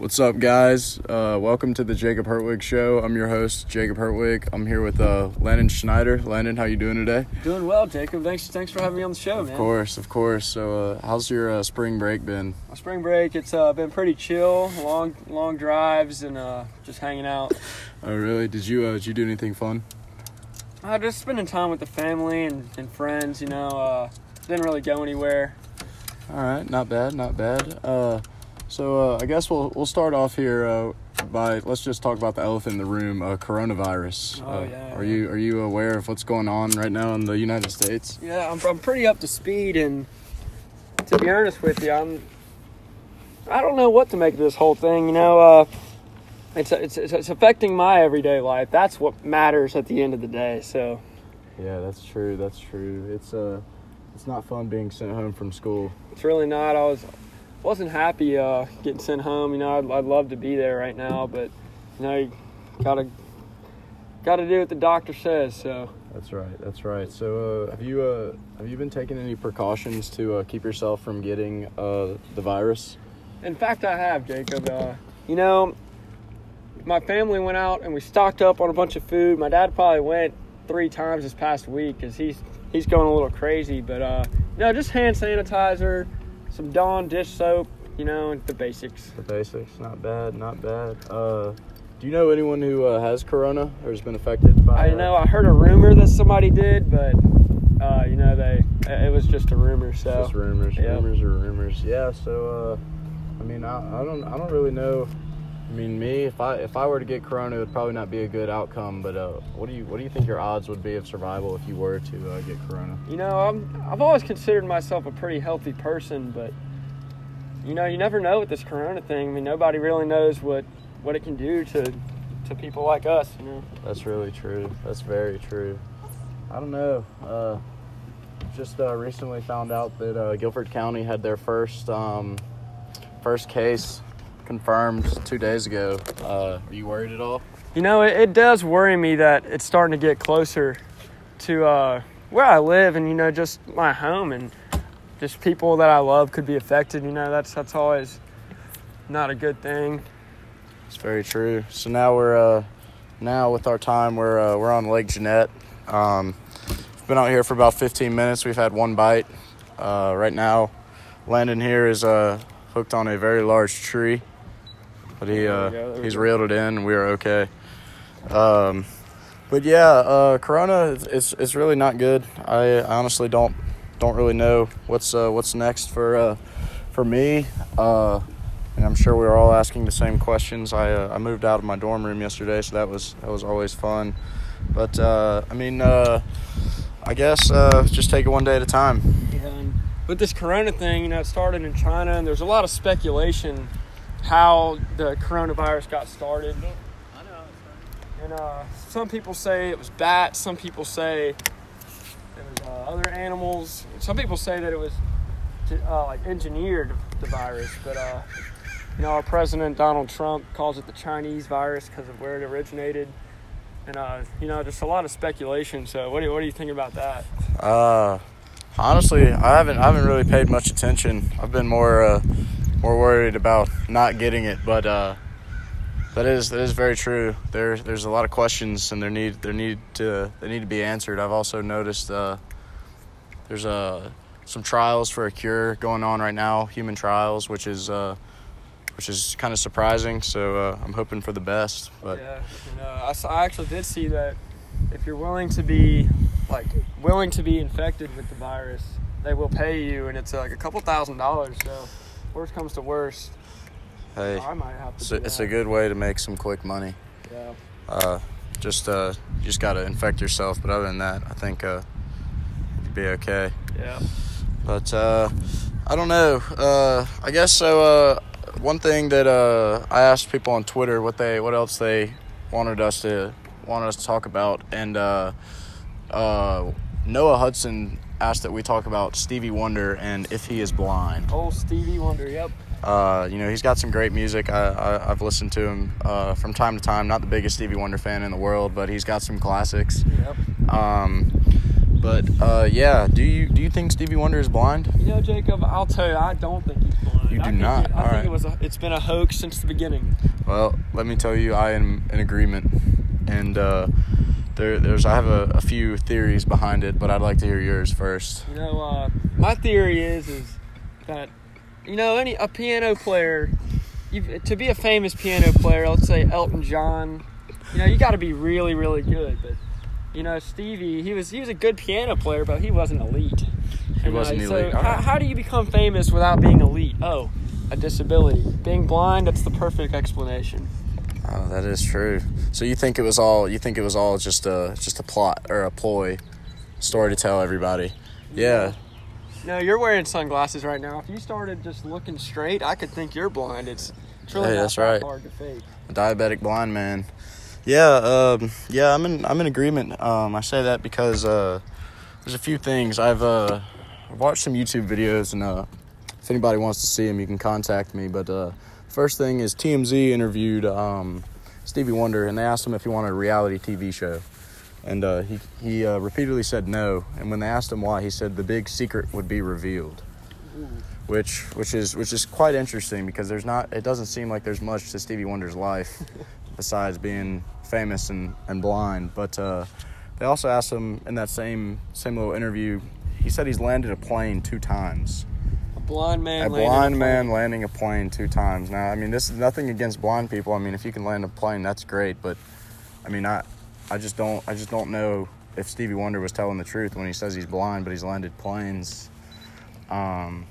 What's up, guys? Uh, welcome to the Jacob Hertwig Show. I'm your host, Jacob Hertwig. I'm here with uh, Landon Schnieder. Landon, how you doing today? Doing well, Jacob. Thanks, thanks for having me on the show, man. Of course, of course. So, uh, how's your uh, spring break been? My spring break, it's uh, been pretty chill. Long, long drives and uh, just hanging out. Oh, really? Did you uh, did you do anything fun? Uh, just spending time with the family and, and friends. You know, uh, didn't really go anywhere. All right, not bad, not bad. So, uh, I guess we'll we'll start off here uh, by let's just talk about the elephant in the room, uh, coronavirus. Oh, Uh, yeah, Are you are you aware of what's going on right now in the United States? Yeah, I'm, I'm pretty up to speed, and to be honest with you, I'm. I don't know what to make of this whole thing. You know, uh, it's, it's it's it's affecting my everyday life. That's what matters at the end of the day. So. Yeah, that's true. That's true. It's uh, it's not fun being sent home from school. It's really not. I was wasn't happy uh, getting sent home. You know, I'd, I'd love to be there right now, but you know, you gotta gotta do what the doctor says. So That's right. That's right. So, uh, have you uh, have you been taking any precautions to uh, keep yourself from getting uh, the virus? in fact, I have Jacob. Uh, you know, my family went out and we stocked up on a bunch of food. My dad probably went three times this past week because he's he's going a little crazy. But uh, you know, just hand sanitizer, some Dawn dish soap. You know, the basics. The basics. Not bad. Not bad. Uh, do you know anyone who uh, has corona or has been affected by? It? I know I heard a rumor that somebody did, but uh, you know they it was just a rumor. So Just rumors. Yeah. Rumors are rumors. Yeah. So, uh, I mean, I, I don't I don't really know. I mean, me if I if I were to get corona, it would probably not be a good outcome. But uh, what do you what do you think your odds would be of survival if you were to uh, get corona? you know I'm I've always considered myself a pretty healthy person, but you know you never know with this Corona thing. I mean nobody really knows what what it can do to to people like us. You know. That's really true. That's very true. I don't know. Uh, just uh, recently found out that uh, Guilford County had their first um, first case confirmed two days ago. Uh, are you worried at all? You know, it, it does worry me that it's starting to get closer to uh, where I live, and you know, just my home, and just people that I love could be affected. You know, that's that's always not a good thing. It's very true. So now we're uh, now with our time we're uh, we're on Lake Jeanette. Um, we've been out here for about 15 minutes. We've had one bite. Uh, right now, Landon here is uh, hooked on a very large tree, but he uh, he's reeled it in. and We are okay. Um, but yeah, uh, Corona it's, it's really not good. I honestly don't don't really know what's uh, what's next for uh, for me. Uh, and I'm sure we were all asking the same questions. I uh, I moved out of my dorm room yesterday, so that was that was always fun. But uh, I mean, uh, I guess uh, just take it one day at a time. And with this Corona thing, you know, it started in China, and there's a lot of speculation how the coronavirus got started. And uh, some people say it was bats. Some people say it was uh, other animals. Some people say that it was uh, like engineered the virus. But uh, you know, our president Donald Trump calls it the Chinese virus because of where it originated. And uh, you know, just a lot of speculation. So, what do you, what do you think about that? Uh, honestly, I haven't I haven't really paid much attention. I've been more uh, more worried about not getting it, but uh, that is that is very true. There there's a lot of questions, and there need there need to they need to be answered. I've also noticed uh, there's uh, some trials for a cure going on right now, human trials, which is uh, which is kind of surprising. So uh, I'm hoping for the best, but. yeah, uh, I, s- I actually did see that if you're willing to be like willing to be infected with the virus, they will pay you, and it's uh, like a couple thousand dollars. So, worst comes to worst, Hey, I might have to. it's a, it's a good way to make some quick money. Yeah. uh, just uh, you just gotta infect yourself. But other than that, I think uh, you'd be okay. Yeah. But uh, I don't know. Uh, I guess so. Uh, one thing that uh, I asked people on Twitter what they what else they wanted us to wanted us to talk about, and uh, uh, Noah Hudson asked that we talk about Stevie Wonder and if he is blind. Oh, Stevie Wonder. Yep. Uh, you know, he's got some great music. I, I, I've listened to him uh, from time to time. Not the biggest Stevie Wonder fan in the world, but he's got some classics. Yep. Um, but uh, yeah, do you do you think Stevie Wonder is blind? You know, Jacob, I'll tell you, I don't think he's blind. You I do think not. It, I All think right. it was. A, it's been a hoax since the beginning. Well, let me tell you, I am in agreement, and uh, there, there's I have a, a few theories behind it, but I'd like to hear yours first. You know, uh, my theory is is that you know any a piano player, you, to be a famous piano player, let's say Elton John, you know you got to be really really good. But you know Stevie, he was he was a good piano player, but he wasn't elite. He And, uh, wasn't elite. so elite. how, how do you become famous without being elite? Oh, a disability. Being blind, that's the perfect explanation. Oh, that is true. So you think it was all you think it was all just a just a plot or a ploy, story to tell everybody? Yeah. No, you're wearing sunglasses right now. If you started just looking straight, I could think you're blind. It's, it's really Hey, that's right. hard to fake. a diabetic blind man. Yeah, um, yeah, I'm in I'm in agreement. Um, I say that because uh, there's a few things I've uh, watched some YouTube videos, and uh, if anybody wants to see them, you can contact me. But uh, first thing is TMZ interviewed um, Stevie Wonder, and they asked him if he wanted a reality TV show, and uh, he he uh, repeatedly said no. And when they asked him why, he said the big secret would be revealed which which is which is quite interesting because there's not it doesn't seem like there's much to Stevie Wonder's life besides being famous and, and blind. But uh, they also asked him in that same same little interview. He said he's landed a plane two times. A blind man. A landing blind a man plane. landing a plane two times. Now, I mean, this is nothing against blind people. I mean, if you can land a plane, that's great. But I mean, I I just don't I just don't know if Stevie Wonder was telling the truth when he says he's blind, but he's landed planes. Um,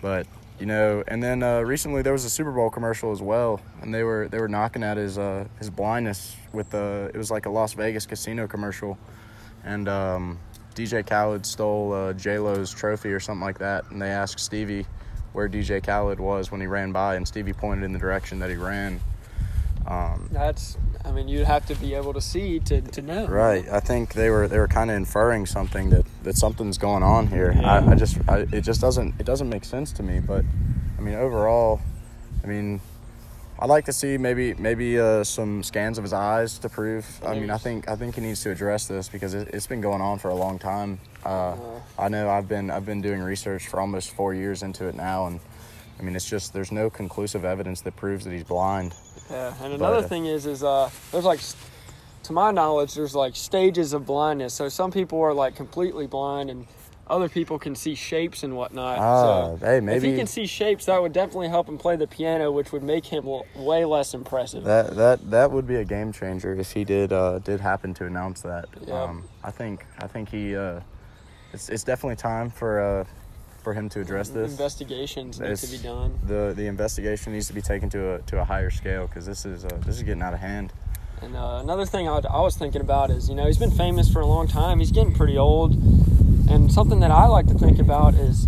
but you know, and then uh, recently there was a Super Bowl commercial as well, and they were they were knocking at his uh, his blindness with uh, it was like a Las Vegas casino commercial, and um, DJ Khaled stole uh, J Lo's trophy or something like that, and they asked Stevie where DJ Khaled was when he ran by, and Stevie pointed in the direction that he ran. Um, That's. I mean, you'd have to be able to see to, to know. Right. I think they were they were kind of inferring something that, that something's going on here. Yeah. I, I just I, it just doesn't it doesn't make sense to me. But I mean overall, I mean, I'd like to see maybe maybe uh, some scans of his eyes to prove. I mean, I think I think he needs to address this because it, it's been going on for a long time. Uh, Uh, I know I've been I've been doing research for almost four years into it now, and I mean it's just there's no conclusive evidence that proves that he's blind. Yeah. And another But- thing is, is uh, there's like, to my knowledge, there's like stages of blindness. So some people are like completely blind, and other people can see shapes and whatnot. Ah, so hey, if he can see shapes, that would definitely help him play the piano, which would make him l- way less impressive. That that that would be a game changer if he did uh, did happen to announce that. Yeah. Um, I think I think he uh, it's it's definitely time for uh, for him to address this. Investigations need to be done. the the investigation needs to be taken to a to a higher scale because this is uh, this is getting out of hand. And uh, another thing I, I was thinking about is, you know, he's been famous for a long time. He's getting pretty old. And something that I like to think about is,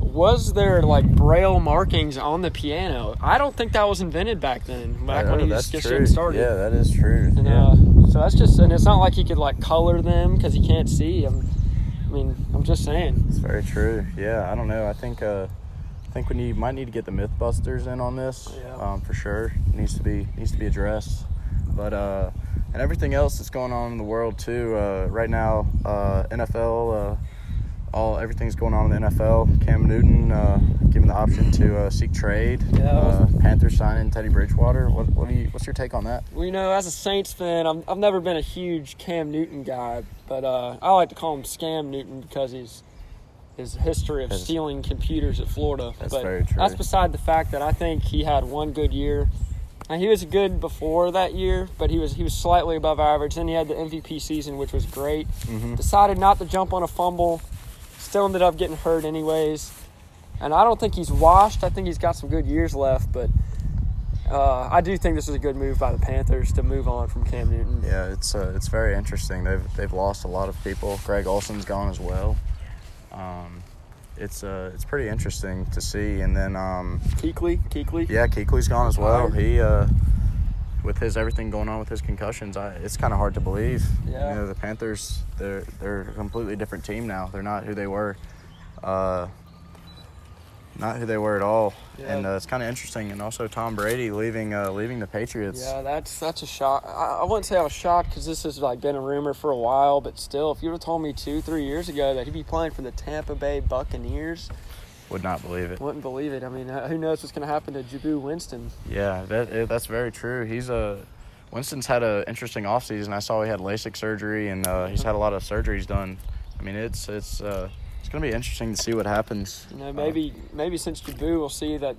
was there like braille markings on the piano? I don't think that was invented back then, back Oh, when he was that's just true. getting started. Yeah, that is true. And yeah. uh, so that's just, and it's not like he could like color them because he can't see. I'm, I mean, I'm just saying. It's very true. Yeah, I don't know. I think uh, I think we need might need to get the MythBusters in on this. Yeah. Um, for sure, needs to be needs to be addressed. But uh, and everything else that's going on in the world too. Uh, right now, uh, NFL. Uh, all everything's going on in the NFL. Cam Newton uh, given the option to uh, seek trade. Yeah. Uh, Panthers signing Teddy Bridgewater. What what do you what's your take on that? Well, you know, as a Saints fan, I'm, I've never been a huge Cam Newton guy, but uh, I like to call him Scam Newton because he's his history of stealing computers at Florida. That's but very true. That's beside the fact that I think he had one good year. And he was good before that year, but he was he was slightly above average. Then he had the MVP season, which was great. Mhm. Decided not to jump on a fumble. Still ended up getting hurt anyways. And I don't think he's washed. I think he's got some good years left, but uh, I do think this is a good move by the Panthers to move on from Cam Newton. Yeah, it's uh, it's very interesting. They've they've lost a lot of people. Greg Olsen's gone as well. Um, it's uh, it's pretty interesting to see. And then um, Kuechly, Kuechly. yeah, Kuechly's gone as well. He uh, with his everything going on with his concussions, I, it's kind of hard to believe. Yeah. You know, the Panthers they're they're a completely different team now. They're not who they were. Uh, not who they were at all, Yeah. and uh, it's kind of interesting. And also Tom Brady leaving uh, leaving the Patriots. Yeah, that's that's a shock. I, I wouldn't say I was shocked because this has like been a rumor for a while, but still, if you would have told me two, three years ago that he'd be playing for the Tampa Bay Buccaneers, would not believe it. Wouldn't believe it. I mean, uh, who knows what's going to happen to Jabu Winston? Yeah, that eh, that's very true. He's a Winston's had an interesting offseason. I saw he had LASIK surgery and uh, he's had a lot of surgeries done. I mean, it's it's uh, it's gonna be interesting to see what happens. You know, maybe maybe since Jabu, we'll see that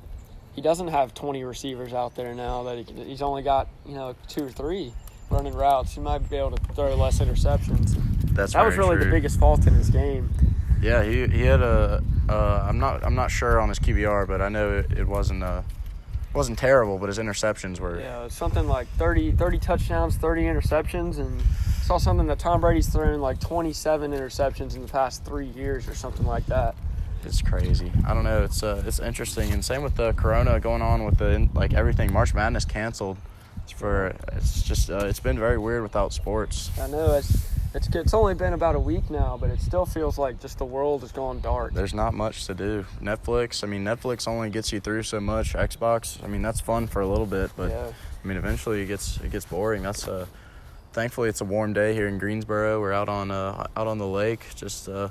he doesn't have 20 receivers out there now. That he he's only got you know two or three running routes. He might be able to throw less interceptions. That's That was really the biggest fault in his game. Yeah, he he had a. Uh, I'm not I'm not sure on his QBR, but I know it, it wasn't uh wasn't terrible, but his interceptions were. Yeah, something like 30, 30 touchdowns, 30 interceptions, and saw something that Tom Brady's thrown like 27 interceptions in the past three years or something like that. It's crazy. I don't know. It's uh, it's interesting, and same with the Corona going on with the like everything. March Madness canceled. It's for it's just uh, it's been very weird without sports. I know it's it's it's only been about a week now, but it still feels like just the world has gone dark. There's not much to do. Netflix. I mean, Netflix only gets you through so much. Xbox. I mean, that's fun for a little bit, but yeah, I mean, eventually it gets it gets boring. That's uh, thankfully it's a warm day here in Greensboro. We're out on uh, out on the lake, just uh,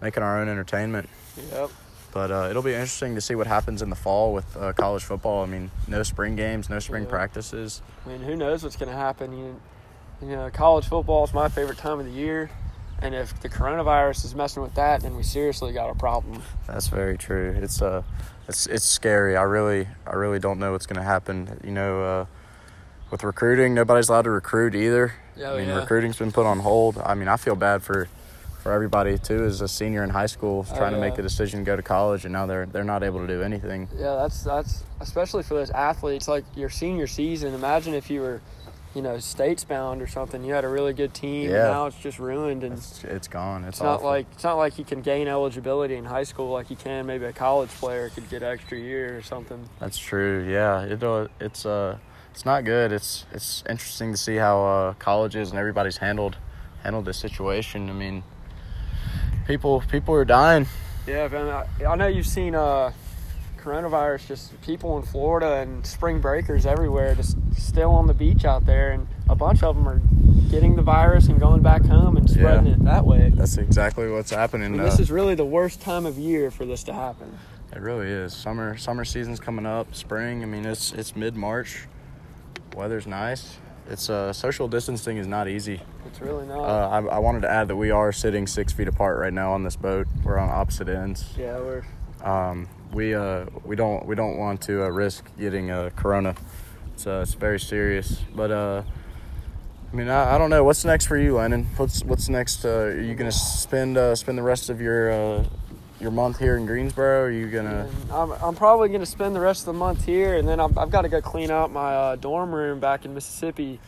making our own entertainment. yep. But uh, it'll be interesting to see what happens in the fall with uh, college football. I mean, no spring games, no spring Yeah. practices. I mean, who knows what's going to happen? You, you know, college football is my favorite time of the year, and if the coronavirus is messing with that, then we seriously got a problem. That's very true. It's uh, it's it's scary. I really I really don't know what's gonna happen. You know, uh, with recruiting, nobody's allowed to recruit either. Oh, I mean, yeah. recruiting's been put on hold. I mean, I feel bad for for everybody too. As a senior in high school, Oh, trying to make the decision to go to college, and now they're they're not able to do anything. Yeah, that's that's especially for those athletes like your senior season. Imagine if you were, you know, states bound or something. You had a really good team. Yeah. And now it's just ruined, and It's it's gone. It's, it's not like it's not like you can gain eligibility in high school like you can. Maybe a college player could get extra year or something. That's true. Yeah, it uh, it's uh it's not good. It's it's interesting to see how uh, colleges and everybody's handled handled this situation. I mean, people people are dying. Yeah, man, I, I know you've seen uh, coronavirus. Just people in Florida and spring breakers everywhere, just still on the beach out there, and a bunch of them are getting the virus and going back home and spreading Yeah. it that way. That's exactly what's happening. Uh, this is really the worst time of year for this to happen. it really is. Summer summer season's coming up. Spring. I mean, it's it's mid March. Weather's nice. It's uh social distancing is not easy. It's really not. Uh, I, I wanted to add that we are sitting six feet apart right now on this boat. We're on opposite ends. yeah, we're um, we uh, we don't we don't want to uh, risk getting uh, corona. It's uh, it's very serious. But uh, I mean, I, I don't know what's next for you, Lennon. What's what's next? Uh, are you gonna spend uh, spend the rest of your uh, your month here in Greensboro? Are you gonna? I'm, I'm probably to spend the rest of the month here, and then I've, I've got to go clean out my uh, dorm room back in Mississippi.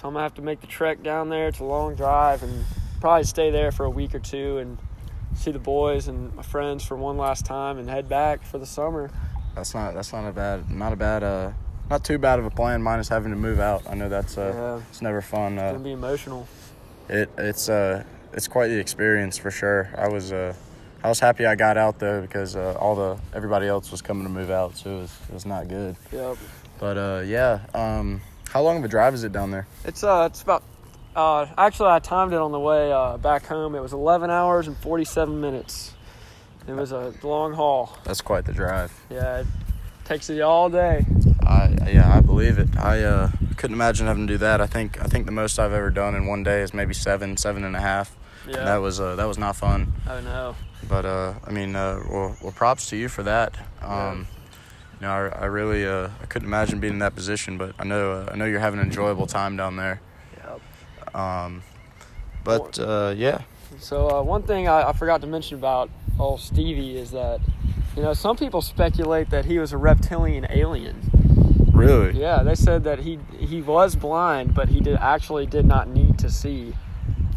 So I'm to have to make the trek down there. It's a long drive, and probably stay there for a week or two and see the boys and my friends for one last time, and head back for the summer. That's not that's not a bad not a bad uh not too bad of a plan. Minus having to move out. I know that's uh Yeah. it's never fun. It's Uh, to be emotional. It it's uh it's quite the experience for sure. I was uh I was happy I got out though because uh, all the everybody else was coming to move out, so it was it was not good. Yep. But uh yeah, um how long of a drive is it down there? It's uh, it's about. Uh, actually, I timed it on the way uh, back home. It was 11 hours and 47 minutes. It was a long haul. That's quite the drive. Yeah, it takes you all day. I yeah, I believe it. I uh couldn't imagine having to do that. I think I think the most I've ever done in one day is maybe seven, seven and a half. Yeah. And that was uh that was not fun. I know. But uh, I mean, uh, well, well, props to you for that. Um, You know, I, I really uh, I couldn't imagine being in that position, but I know uh, I know you're having an enjoyable time down there. Yep. Um, but uh, yeah, So uh, one thing I, I forgot to mention about old Stevie is that, you know, some people speculate that he was a reptilian alien. really, Yeah, they said that he he was blind, but he did actually did not need to see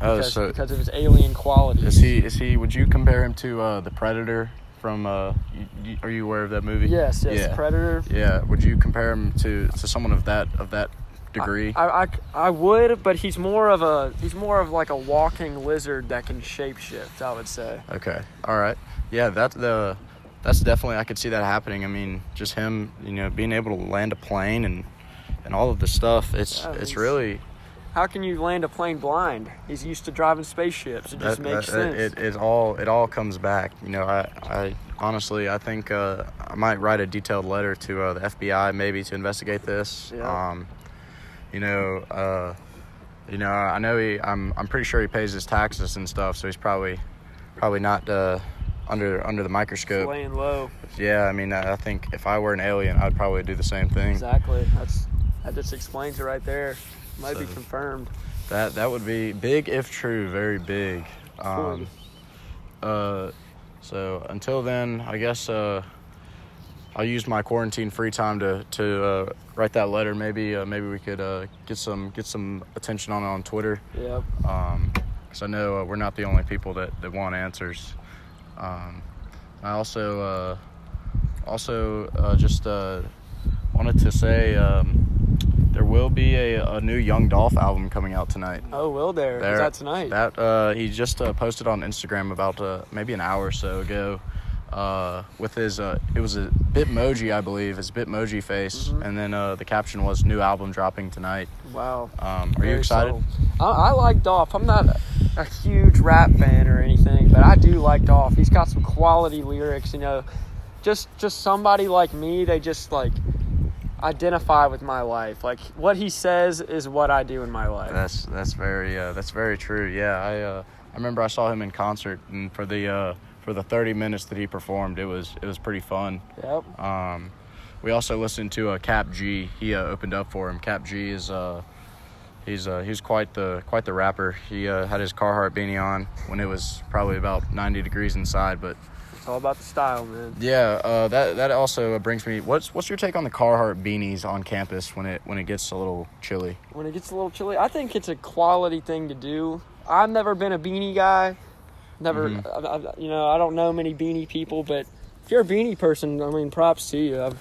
oh, because, so because of his alien qualities. is he is he? Would you compare him to uh, the Predator from? Uh, you, are you aware of that movie? Yes, yes, Yeah. Predator. Yeah. Would you compare him to to someone of that of that degree? I, I, I would, but he's more of a he's more of like a walking lizard that can shapeshift. I would say. Okay. All right. Yeah, that the that's definitely I could see that happening. I mean, just him, you know, being able to land a plane and and all of the stuff. It's Yeah, it's really how can you land a plane blind? He's used to driving spaceships. It just That- makes that- sense. It, it all it all comes back. You know, I, I honestly I think uh, I might write a detailed letter to uh, the FBI maybe to investigate this. Yeah. Um, you know, uh, you know, I know he. I'm I'm pretty sure he pays his taxes and stuff, so he's probably probably not uh, under under the microscope. laying low. Yeah, I mean, I I think if I were an alien, I'd probably do the same thing. Exactly. That's that just explains it right there. Might be confirmed. That that would be big if true, very big. Um, uh, so until then, I guess uh, I'll use my quarantine free time to to uh, write that letter. Maybe uh, maybe we could uh, get some get some attention on it on Twitter. Yep. because I know uh, we're not the only people that, that want answers. Um, I also uh, also uh, just uh, wanted to say um, there will be a, a new Young Dolph album coming out tonight. Oh, will there? Is There- that tonight? That uh, he just uh, posted on Instagram about uh, maybe an hour or so ago. Uh, with his, uh, it was a Bitmoji, I believe, his Bitmoji face, Mhm. and then uh, the caption was "New album dropping tonight." wow. Um, are you excited? I, I like Dolph. I'm not a, a huge rap fan or anything, but I do like Dolph. He's got some quality lyrics. You know, just just somebody like me. They just like identify with my life. Like what he says is what I do in my life. That's that's very uh, that's very true. Yeah, I uh, I remember I saw him in concert, and for the uh, for the 30 minutes that he performed, it was it was pretty fun. Yep. Um, we also listened to uh, Kap G. He uh, opened up for him. Kap G is uh, he's uh, he's quite the quite the rapper. He uh, had his Carhartt beanie on when it was probably about 90 degrees inside, but It's all about the style, man. yeah, uh, that that also brings me. What's what's your take on the Carhartt beanies on campus when it when it gets a little chilly? When it gets a little chilly, I think it's a quality thing to do. I've never been a beanie guy. Never, Mhm. I, I, you know, I don't know many beanie people, but if you're a beanie person, I mean, props to you. I've,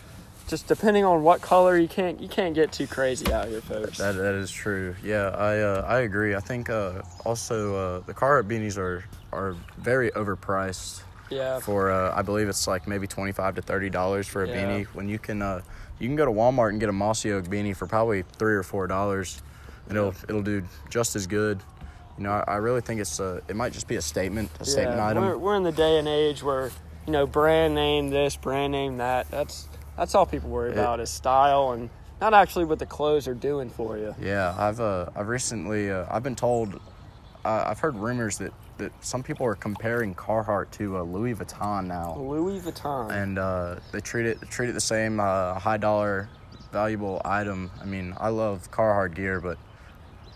just depending on what color, you can't you can't get too crazy out here, folks. That that is true. Yeah, I uh, I agree. I think uh, also uh, the Carhartt beanies are are very overpriced yeah, for uh, I believe it's like maybe twenty five to thirty dollars for a Yeah. beanie when you can uh, you can go to Walmart and get a mossy oak beanie for probably three or four dollars, and it'll it'll do just as good. You know, I, I really think it's a, it might just be a statement, a statement item. We're, we're in the day and age where you know brand name this, brand name that. That's that's all people worry It- about is style and not actually what the clothes are doing for you. Yeah, I've uh, I've recently uh, I've been told uh, I've heard rumors that, that some people are comparing Carhartt to uh, Louis Vuitton now. Louis Vuitton. and uh, they treat it treat it the same uh, high dollar valuable item. I mean, I love Carhartt gear, but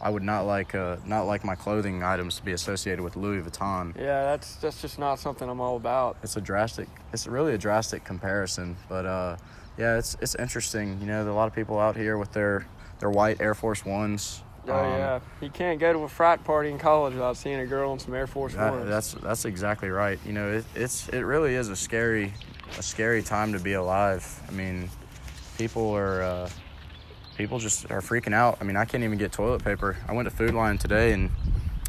I would not like uh, not like my clothing items to be associated with Louis Vuitton. yeah, that's that's just not something I'm all about. It's a drastic. It's really a drastic comparison, but uh, yeah, it's it's interesting. You know, there are a lot of people out here with their their white Air Force Ones. Oh Um, yeah, you can't go to a frat party in college without seeing a girl in some Air Force That, Ones. that's that's exactly right. You know, it, it's it really is a scary a scary time to be alive. I mean, people are uh, people just are freaking out. I mean, I can't even get toilet paper. I went to Food Lion today, and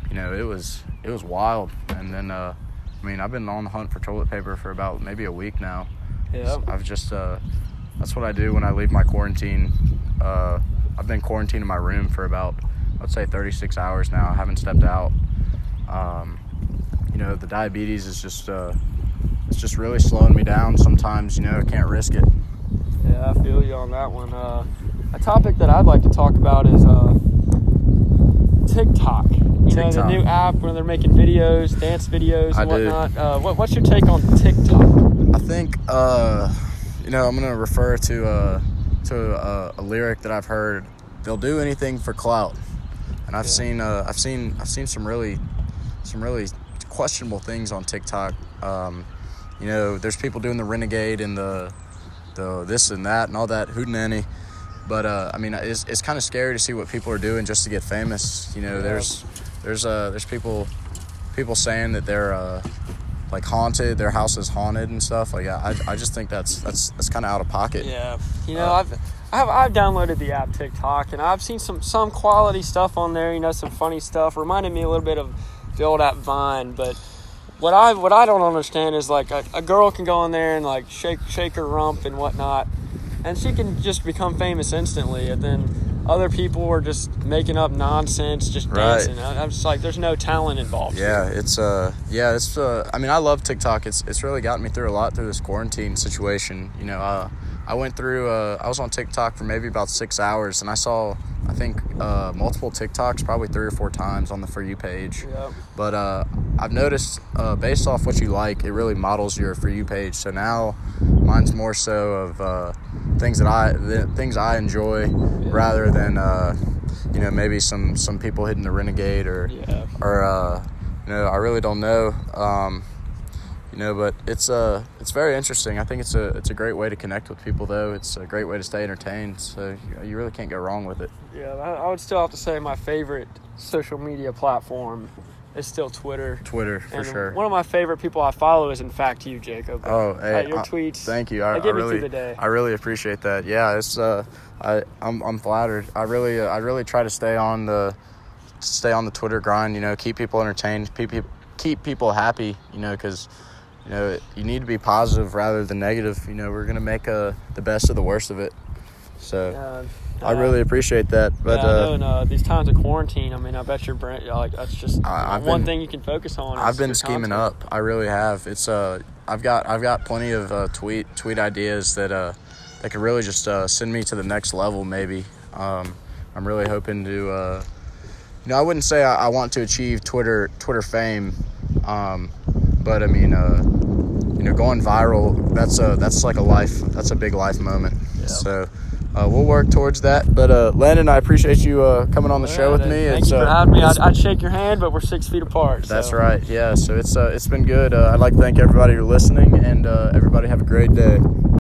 you know, it was it was wild. And then, uh, I mean, I've been on the hunt for toilet paper for about maybe a week now. yeah. I've just uh, that's what I do when I leave my quarantine. Uh, I've been quarantined in my room for about let's say 36 hours now. I haven't stepped out. Um, you know, the diabetes is just uh, it's just really slowing me down. Sometimes, you know, I can't risk it. Yeah, I feel you on that one. Uh, a topic that I'd like to talk about is uh, TikTok. You know, the TikTok. new app where they're making videos, dance videos, and I whatnot. Uh, what, what's your take on TikTok? I think, uh, you know, I'm gonna refer to uh, to a, a lyric that I've heard. They'll do anything for clout, and I've Yeah. seen uh, I've seen I've seen some really some really questionable things on TikTok. Um, you know, there's people doing the renegade and the the this and that and all that hootenanny. But uh, I mean, it's, it's kind of scary to see what people are doing just to get famous. You know, Yeah. there's there's uh there's people people saying that they're uh, like haunted, their house is haunted and stuff. Like I, I just think that's that's that's kind of out of pocket. Yeah, you know, Uh, I've, I've I've downloaded the app TikTok, and I've seen some some quality stuff on there. You know, some funny stuff. Reminded me a little bit of the old app Vine, but what I what I don't understand is like a, a girl can go in there and like shake shake her rump and whatnot, and she can just become famous instantly. And then other people were just making up nonsense, just Right. dancing. I- I'm just like, there's no talent involved. Yeah, it's uh, yeah, it's uh, I mean, I love TikTok. It's it's really gotten me through a lot through this quarantine situation. You know, uh, I went through. Uh, I was on TikTok for maybe about six hours, and I saw, I think, uh, multiple TikToks, probably three or four times on the for you page. Yep. But uh, I've noticed, uh, based off what you like, it really models your for you page. So now, mine's more so of uh, things that I things I enjoy, rather than uh, you know maybe some some people hitting the renegade or Yeah. or uh, you know I really don't know. Um, know, but it's uh it's very interesting. I think it's a it's a great way to connect with people, though. It's a great way to stay entertained. So you, really can't go wrong with it. Yeah, I, would still have to say my favorite social media platform is still Twitter. Twitter for and sure. One of my favorite people I follow is, in fact, you, Jacob. Oh, hey, Uh, your I- tweets. Thank you. I, I really, the day. I really appreciate that. Yeah, it's uh, I I'm I'm flattered. I really uh, I really try to stay on the stay on the Twitter grind. You know, keep people entertained, keep people keep people happy. You know, because you know you need to be positive rather than negative. You know, we're gonna make uh, the best of the worst of it. So Uh, I really appreciate that. But yeah, uh, in uh, these times of quarantine, I mean, I bet your brain, like, that's just I- I've one been- thing you can focus on. I've been scheming content. up. I really have. It's uh, I've got I've got plenty of uh, tweet tweet ideas that uh, that could really just uh, send me to the next level. Maybe. Um, I'm really hoping to. Uh, you know, I wouldn't say I, I want to achieve Twitter Twitter fame, um, but I mean, uh, you know, going viral. That's a that's like a life. That's a big life moment. Yeah. So. Uh, we'll work towards that, but uh, Landon, I appreciate you uh, coming on the show with Yeah, me. Thank It's, you for uh, having me. I'd, I'd shake your hand, but we're six feet apart. that's so. right. Yeah. So it's uh, it's been good. Uh, I'd like to thank everybody for listening, and uh, everybody have a great day.